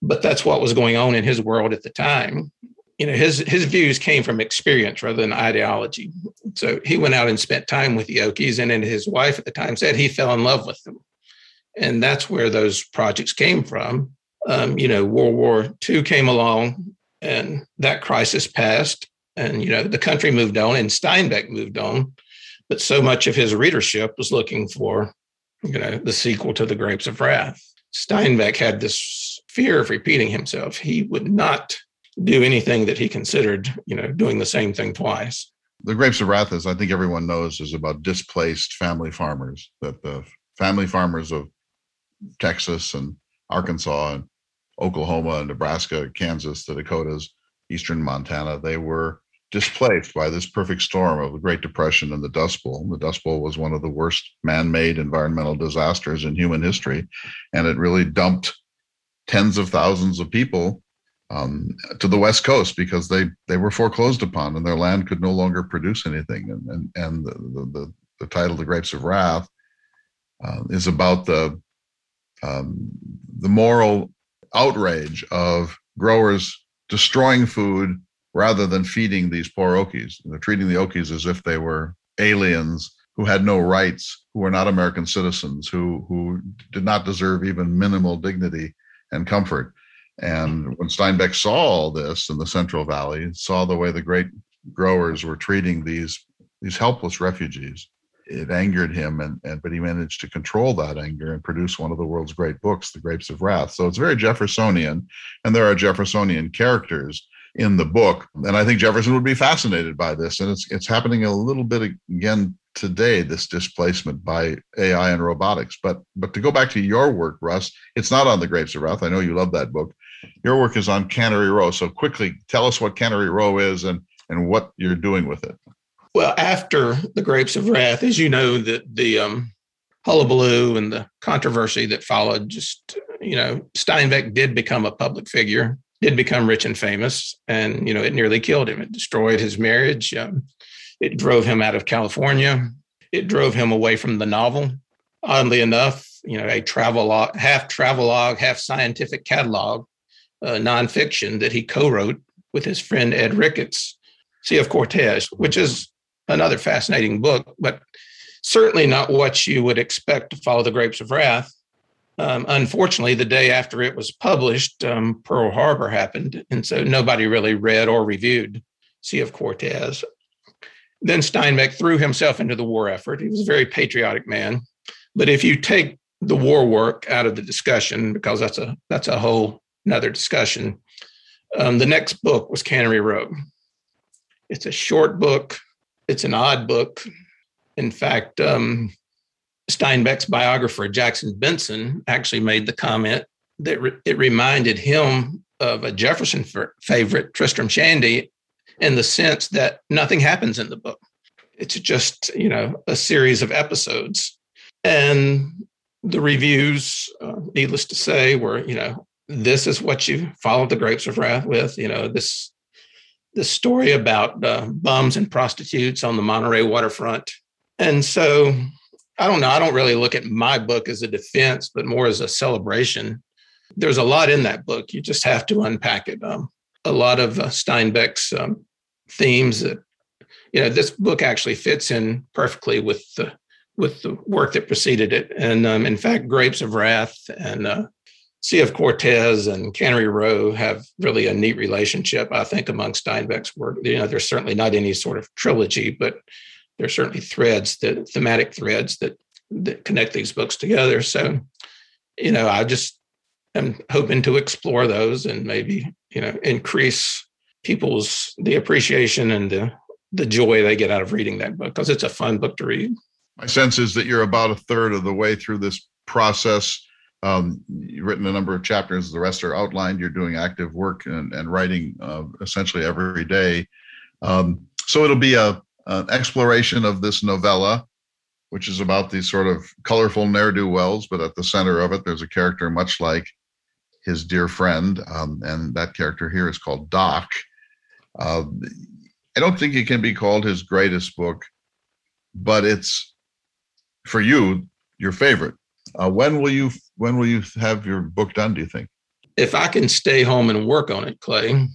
But that's what was going on in his world at the time. You know his his views came from experience rather than ideology. So he went out and spent time with the okies and then his wife at the time said he fell in love with them. And that's where those projects came from. Um, you know world war ii came along and that crisis passed and you know the country moved on and steinbeck moved on. But so much of his readership was looking for you know the sequel to the grapes of wrath. Steinbeck had this fear of repeating himself he would not do anything that he considered, you know, doing the same thing twice. The Grapes of Wrath, as I think everyone knows, is about displaced family farmers. That the family farmers of Texas and Arkansas and Oklahoma and Nebraska, Kansas, the Dakotas, eastern Montana, they were displaced by this perfect storm of the Great Depression and the Dust Bowl. The Dust Bowl was one of the worst man made environmental disasters in human history. And it really dumped tens of thousands of people um, to the west coast because they they were foreclosed upon and their land could no longer produce anything. And and, and the, the, the title, "The Grapes of Wrath," uh, is about the um, the moral outrage of growers destroying food rather than feeding these poor Okies. They're treating the Okies as if they were aliens who had no rights, who were not American citizens, who who did not deserve even minimal dignity and comfort. And mm-hmm. when Steinbeck saw all this in the Central Valley, saw the way the great growers were treating these these helpless refugees, it angered him and, and but he managed to control that anger and produce one of the world's great books the grapes of wrath. So it's very jeffersonian and there are jeffersonian characters in the book. And i think jefferson would be fascinated by this and it's it's happening a little bit again today this displacement by ai and robotics. But but to go back to your work russ it's not on the grapes of wrath. I know you love that book. Your work is on cannery row. So quickly tell us what cannery row is and and what you're doing with it. Well, after the Grapes of Wrath, as you know, that the um, hullabaloo and the controversy that followed, just you know, Steinbeck did become a public figure, did become rich and famous, and you know, it nearly killed him. It destroyed his marriage. Um, it drove him out of California. It drove him away from the novel. Oddly enough, you know, a travel half travelogue, half scientific catalog, uh, nonfiction that he co-wrote with his friend Ed Ricketts, Sea of Cortez, which is another fascinating book, but certainly not what you would expect to follow the Grapes of Wrath. Um, unfortunately, the day after it was published, um, Pearl Harbor happened, and so nobody really read or reviewed Sea of Cortez. Then Steinbeck threw himself into the war effort. He was a very patriotic man, but if you take the war work out of the discussion, because that's a that's a whole another discussion. Um, the next book was Cannery Row. It's a short book it's an odd book. In fact, um, Steinbeck's biographer, Jackson Benson, actually made the comment that re- it reminded him of a Jefferson f- favorite, Tristram Shandy, in the sense that nothing happens in the book. It's just, you know, a series of episodes. And the reviews, uh, needless to say, were, you know, this is what you followed the grapes of wrath with, you know, this the story about uh, bums and prostitutes on the Monterey waterfront. And so I don't know. I don't really look at my book as a defense, but more as a celebration. There's a lot in that book. You just have to unpack it. Um, a lot of uh, Steinbeck's um, themes that, you know, this book actually fits in perfectly with the with the work that preceded it. And um, in fact, Grapes of Wrath and uh, Sea of Cortez and Cannery Row have really a neat relationship, I think, among Steinbeck's work. You know, there's certainly not any sort of trilogy, but there's certainly threads, the thematic threads that that connect these books together. So, you know, I just am hoping to explore those and maybe, you know, increase people's the appreciation and the the joy they get out of reading that book because it's a fun book to read. My sense is that you're about a third of the way through this process um, you've written a number of chapters. The rest are outlined. You're doing active work and, and writing uh, essentially every day. Um, so it'll be a an exploration of this novella, which is about these sort of colorful ne'er do wells. But at the center of it, there's a character much like his dear friend, um, and that character here is called Doc. Uh, I don't think it can be called his greatest book, but it's for you your favorite uh, when will you when will you have your book done? Do you think? If I can stay home and work on it, Clay,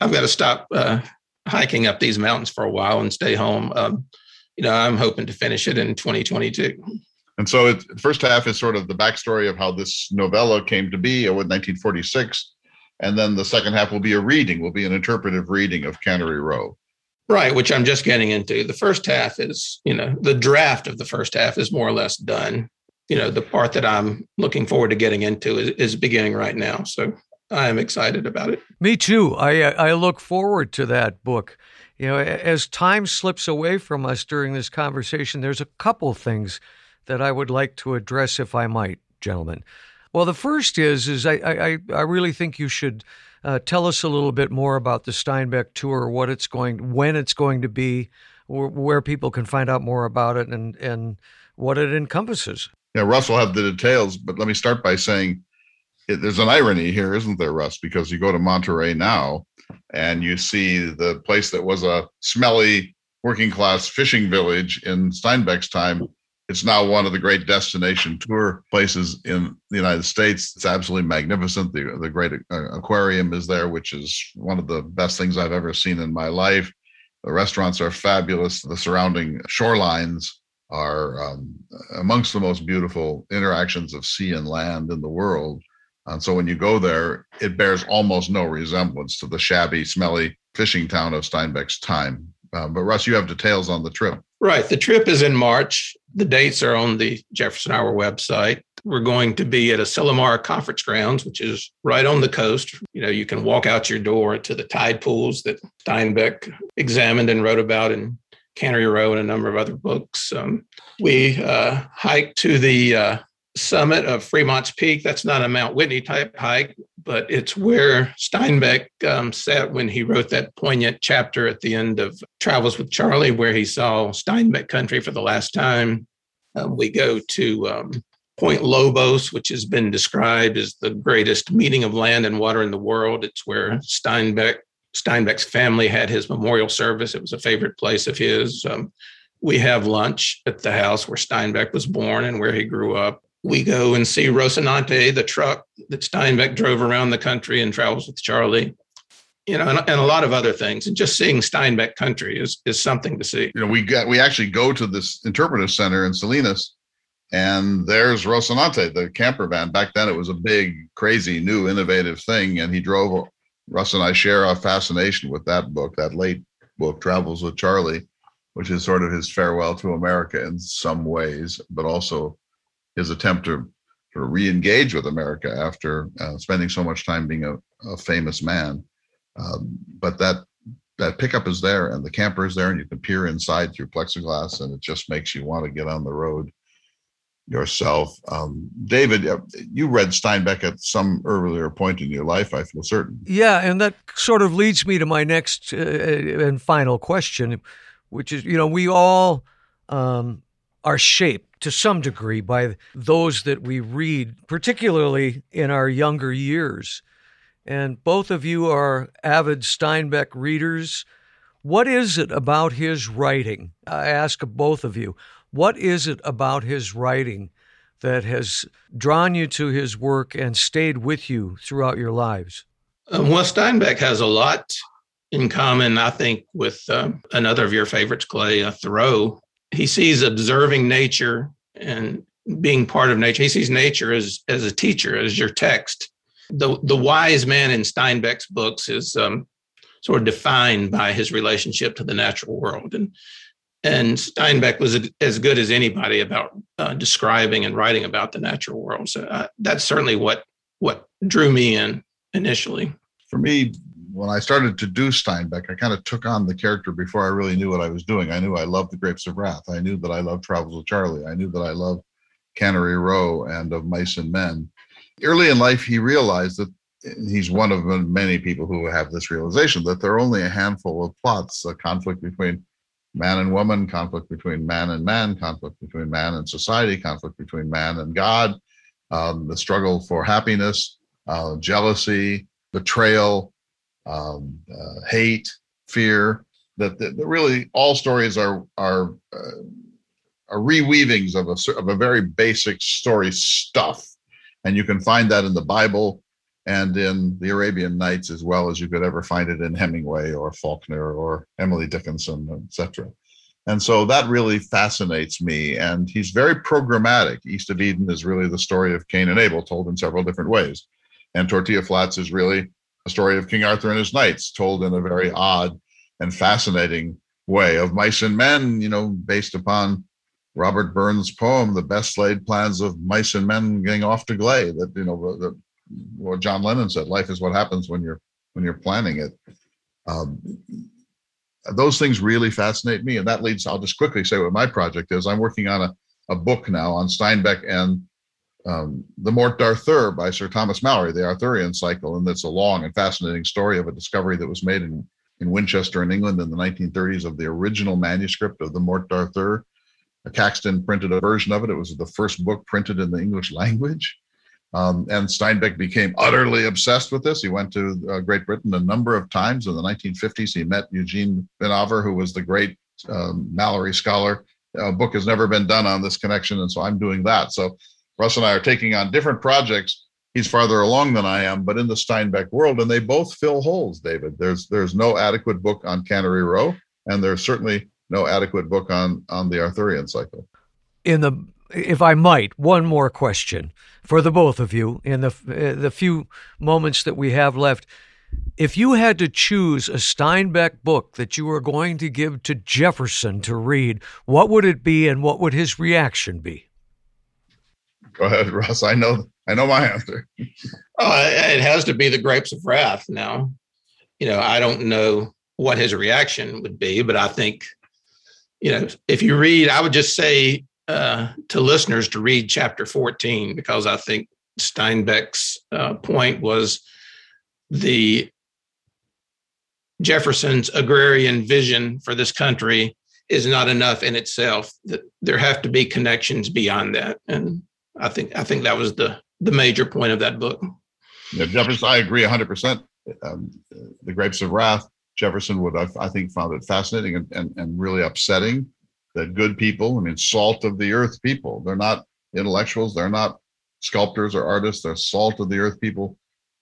I've got to stop uh, hiking up these mountains for a while and stay home. Um, you know, I'm hoping to finish it in 2022. And so, it, the first half is sort of the backstory of how this novella came to be, uh, with 1946, and then the second half will be a reading, will be an interpretive reading of Cannery Row. Right, which I'm just getting into. The first half is, you know, the draft of the first half is more or less done. You know the part that i'm looking forward to getting into is, is beginning right now so i am excited about it. Me too. I i look forward to that book. You know as time slips away from us during this conversation there's a couple things that i would like to address if i might gentlemen well the first is is i i i really think you should uh, tell us a little bit more about the steinbeck tour what it's going when it's going to be where people can find out more about it and and what it encompasses yeah, Russ will have the details, but let me start by saying it, there's an irony here, isn't there, Russ? Because you go to Monterey now and you see the place that was a smelly working class fishing village in Steinbeck's time. It's now one of the great destination tour places in the United States. It's absolutely magnificent. The, the great uh, aquarium is there, which is one of the best things I've ever seen in my life. The restaurants are fabulous. The surrounding shorelines are um, amongst the most beautiful interactions of sea and land in the world. And so when you go there, it bears almost no resemblance to the shabby, smelly fishing town of Steinbeck's time. Uh, but Russ, you have details on the trip. Right. The trip is in March. The dates are on the Jefferson Hour website. We're going to be at Asilomar Conference Grounds, which is right on the coast. You know, you can walk out your door to the tide pools that Steinbeck examined and wrote about in Cannery Row and a number of other books. Um, we uh, hiked to the uh, summit of Fremont's Peak. That's not a Mount Whitney type hike, but it's where Steinbeck um, sat when he wrote that poignant chapter at the end of Travels with Charley, where he saw Steinbeck country for the last time. Um, we go to um, Point Lobos, which has been described as the greatest meeting of land and water in the world. It's where Steinbeck Steinbeck's family had his memorial service. It was a favorite place of his. Um, we have lunch at the house where Steinbeck was born and where he grew up. We go and see Rocinante, the truck that Steinbeck drove around the country and travels with Charley. You know, and, and a lot of other things. And just seeing Steinbeck country is is something to see. You know, we got we actually go to this interpretive center in Salinas, and there's Rocinante, the camper van. Back then, it was a big, crazy, new, innovative thing, and he drove. Russ and I share our fascination with that book, that late book, Travels with Charley, which is sort of his farewell to America in some ways, but also his attempt to of re-engage with America after uh, spending so much time being a, a famous man. Um, but that that pickup is there, and the camper is there, and you can peer inside through plexiglass, and it just makes you want to get on the road yourself. Um, David, uh, you read Steinbeck at some earlier point in your life, I feel certain. Yeah, and that sort of leads me to my next uh, and final question, which is, you know, we all um, are shaped to some degree by those that we read, particularly in our younger years. And both of you are avid Steinbeck readers. What is it about his writing? I ask both of you. What is it about his writing that has drawn you to his work and stayed with you throughout your lives? Um, well, Steinbeck has a lot in common, I think, with um, another of your favorites, Clay, uh, Thoreau he sees observing nature and being part of nature. He sees nature as as a teacher, as your text. The the wise man in Steinbeck's books is um, sort of defined by his relationship to the natural world, and and Steinbeck was as good as anybody about uh, describing and writing about the natural world. So uh, that's certainly what what drew me in initially. For me, when I started to do Steinbeck, I kind of took on the character before I really knew what I was doing. I knew I loved The Grapes of Wrath. I knew that I loved Travels with Charley. I knew that I loved Cannery Row and of Mice and Men. Early in life, he realized that he's one of many people who have this realization that there are only a handful of plots a conflict between man and woman, conflict between man and man, conflict between man and society, conflict between man and God, um, the struggle for happiness, uh, jealousy, betrayal, um, uh, hate, fear. That, that, that, really all stories are are uh, are reweavings of a of a very basic story stuff, and you can find that in the Bible and in the Arabian Nights as well as you could ever find it in Hemingway or Faulkner or Emily Dickinson, etc. And so that really fascinates me. And he's very programmatic. East of Eden is really the story of Cain and Abel told in several different ways. And Tortilla Flats is really story of King Arthur and his knights, told in a very odd and fascinating way of mice and men, you know, based upon Robert Burns' poem, "The Best Laid Plans of Mice and Men Getting Off to Gley." That you know, the, what John Lennon said: "Life is what happens when you're when you're planning it." Um, those things really fascinate me, and that leads. I'll just quickly say what my project is. I'm working on a, a book now on Steinbeck and um, the Morte d'Arthur by Sir Thomas Malory, the Arthurian cycle, and it's a long and fascinating story of a discovery that was made in, in Winchester in England in the 1930s of the original manuscript of the Morte d'Arthur. Caxton printed a version of it. It was the first book printed in the English language. Um, and Steinbeck became utterly obsessed with this. He went to uh, Great Britain a number of times. In the 1950s, he met Eugene Vinaver, who was the great um, Malory scholar. A book has never been done on this connection, and so I'm doing that. So Russ and I are taking on different projects. He's farther along than I am, but in the Steinbeck world, and they both fill holes. David, there's there's no adequate book on Cannery Row, and there's certainly no adequate book on on the Arthurian cycle. in the if I might, one more question for the both of you in the the few moments that we have left. If you had to choose a Steinbeck book that you were going to give to Jefferson to read, what would it be and what would his reaction be? Go ahead, Russ. I know I know my answer. Oh, it has to be the grapes of wrath now. You know, I don't know what his reaction would be, but I think, you know, if you read, I would just say uh, to listeners to read chapter 14 because I think Steinbeck's uh, point was the Jefferson's agrarian vision for this country is not enough in itself. There have to be connections beyond that, and I think I think that was the the major point of that book. Yeah, Jefferson, I agree 100. Um, percent The Grapes of Wrath, Jefferson would have, I think, found it fascinating and, and, and really upsetting that good people, I mean, salt of the earth people, they're not intellectuals, they're not sculptors or artists, they're salt of the earth people,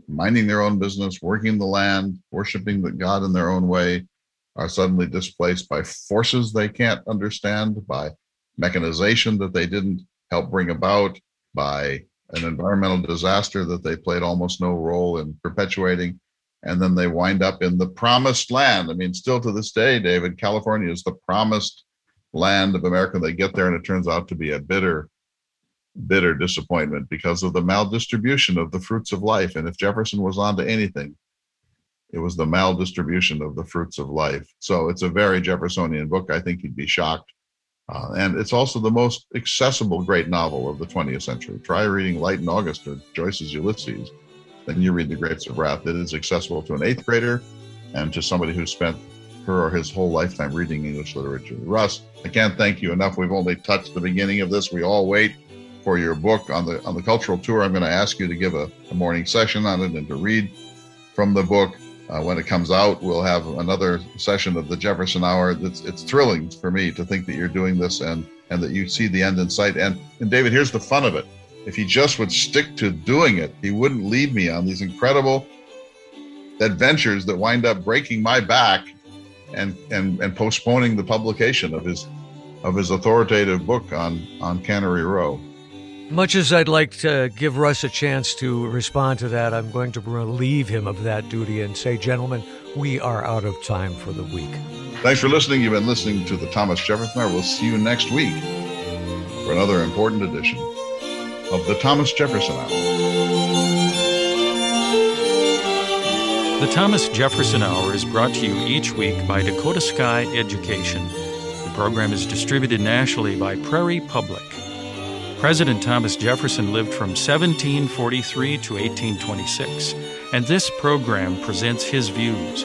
minding their own business, working the land, worshiping the God in their own way, are suddenly displaced by forces they can't understand, by mechanization that they didn't help bring about, by an environmental disaster that they played almost no role in perpetuating. And then they wind up in the promised land. I mean, still to this day, David, California is the promised land of America. They get there and it turns out to be a bitter, bitter disappointment because of the maldistribution of the fruits of life. And if Jefferson was onto anything, it was the maldistribution of the fruits of life. So it's a very Jeffersonian book. I think you'd be shocked. Uh, and it's also the most accessible great novel of the 20th century. Try reading Light in August or Joyce's Ulysses, then you read The Grapes of Wrath. It is accessible to an eighth grader and to somebody who spent her or his whole lifetime reading English literature. Russ, I can't thank you enough. We've only touched the beginning of this. We all wait for your book on the on the cultural tour. I'm going to ask you to give a, a morning session on it and to read from the book. Uh, when it comes out, we'll have another session of the Jefferson Hour. It's, it's thrilling for me to think that you're doing this and and that you see the end in sight. And and David, here's the fun of it. If he just would stick to doing it, he wouldn't lead me on these incredible adventures that wind up breaking my back and and and postponing the publication of his of his authoritative book on on Cannery Row. Much as I'd like to give Russ a chance to respond to that, I'm going to relieve him of that duty and say, gentlemen, we are out of time for the week. Thanks for listening. You've been listening to the Thomas Jefferson Hour. We'll see you next week for another important edition of the Thomas Jefferson Hour. The Thomas Jefferson Hour is brought to you each week by Dakota Sky Education. The program is distributed nationally by Prairie Public. President Thomas Jefferson lived from 1743 to 1826, and this program presents his views.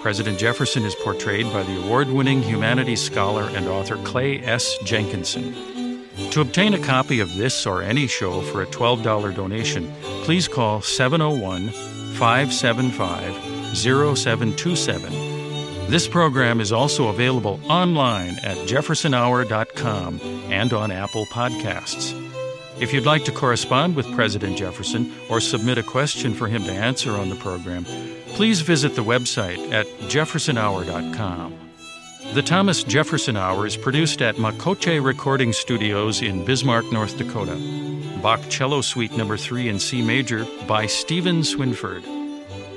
President Jefferson is portrayed by the award winning humanities scholar and author Clay S. Jenkinson. To obtain a copy of this or any show for a $12 donation, please call 701 575 0727. This program is also available online at jeffersonhour.com and on Apple Podcasts. If you'd like to correspond with President Jefferson or submit a question for him to answer on the program, please visit the website at jeffersonhour.com. The Thomas Jefferson Hour is produced at Makoche Recording Studios in Bismarck, North Dakota. Bach Cello Suite Number 3 in C Major by Stephen Swinford.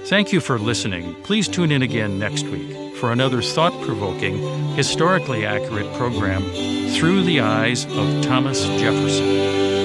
Thank you for listening. Please tune in again next week for another thought provoking, historically accurate program through the eyes of Thomas Jefferson.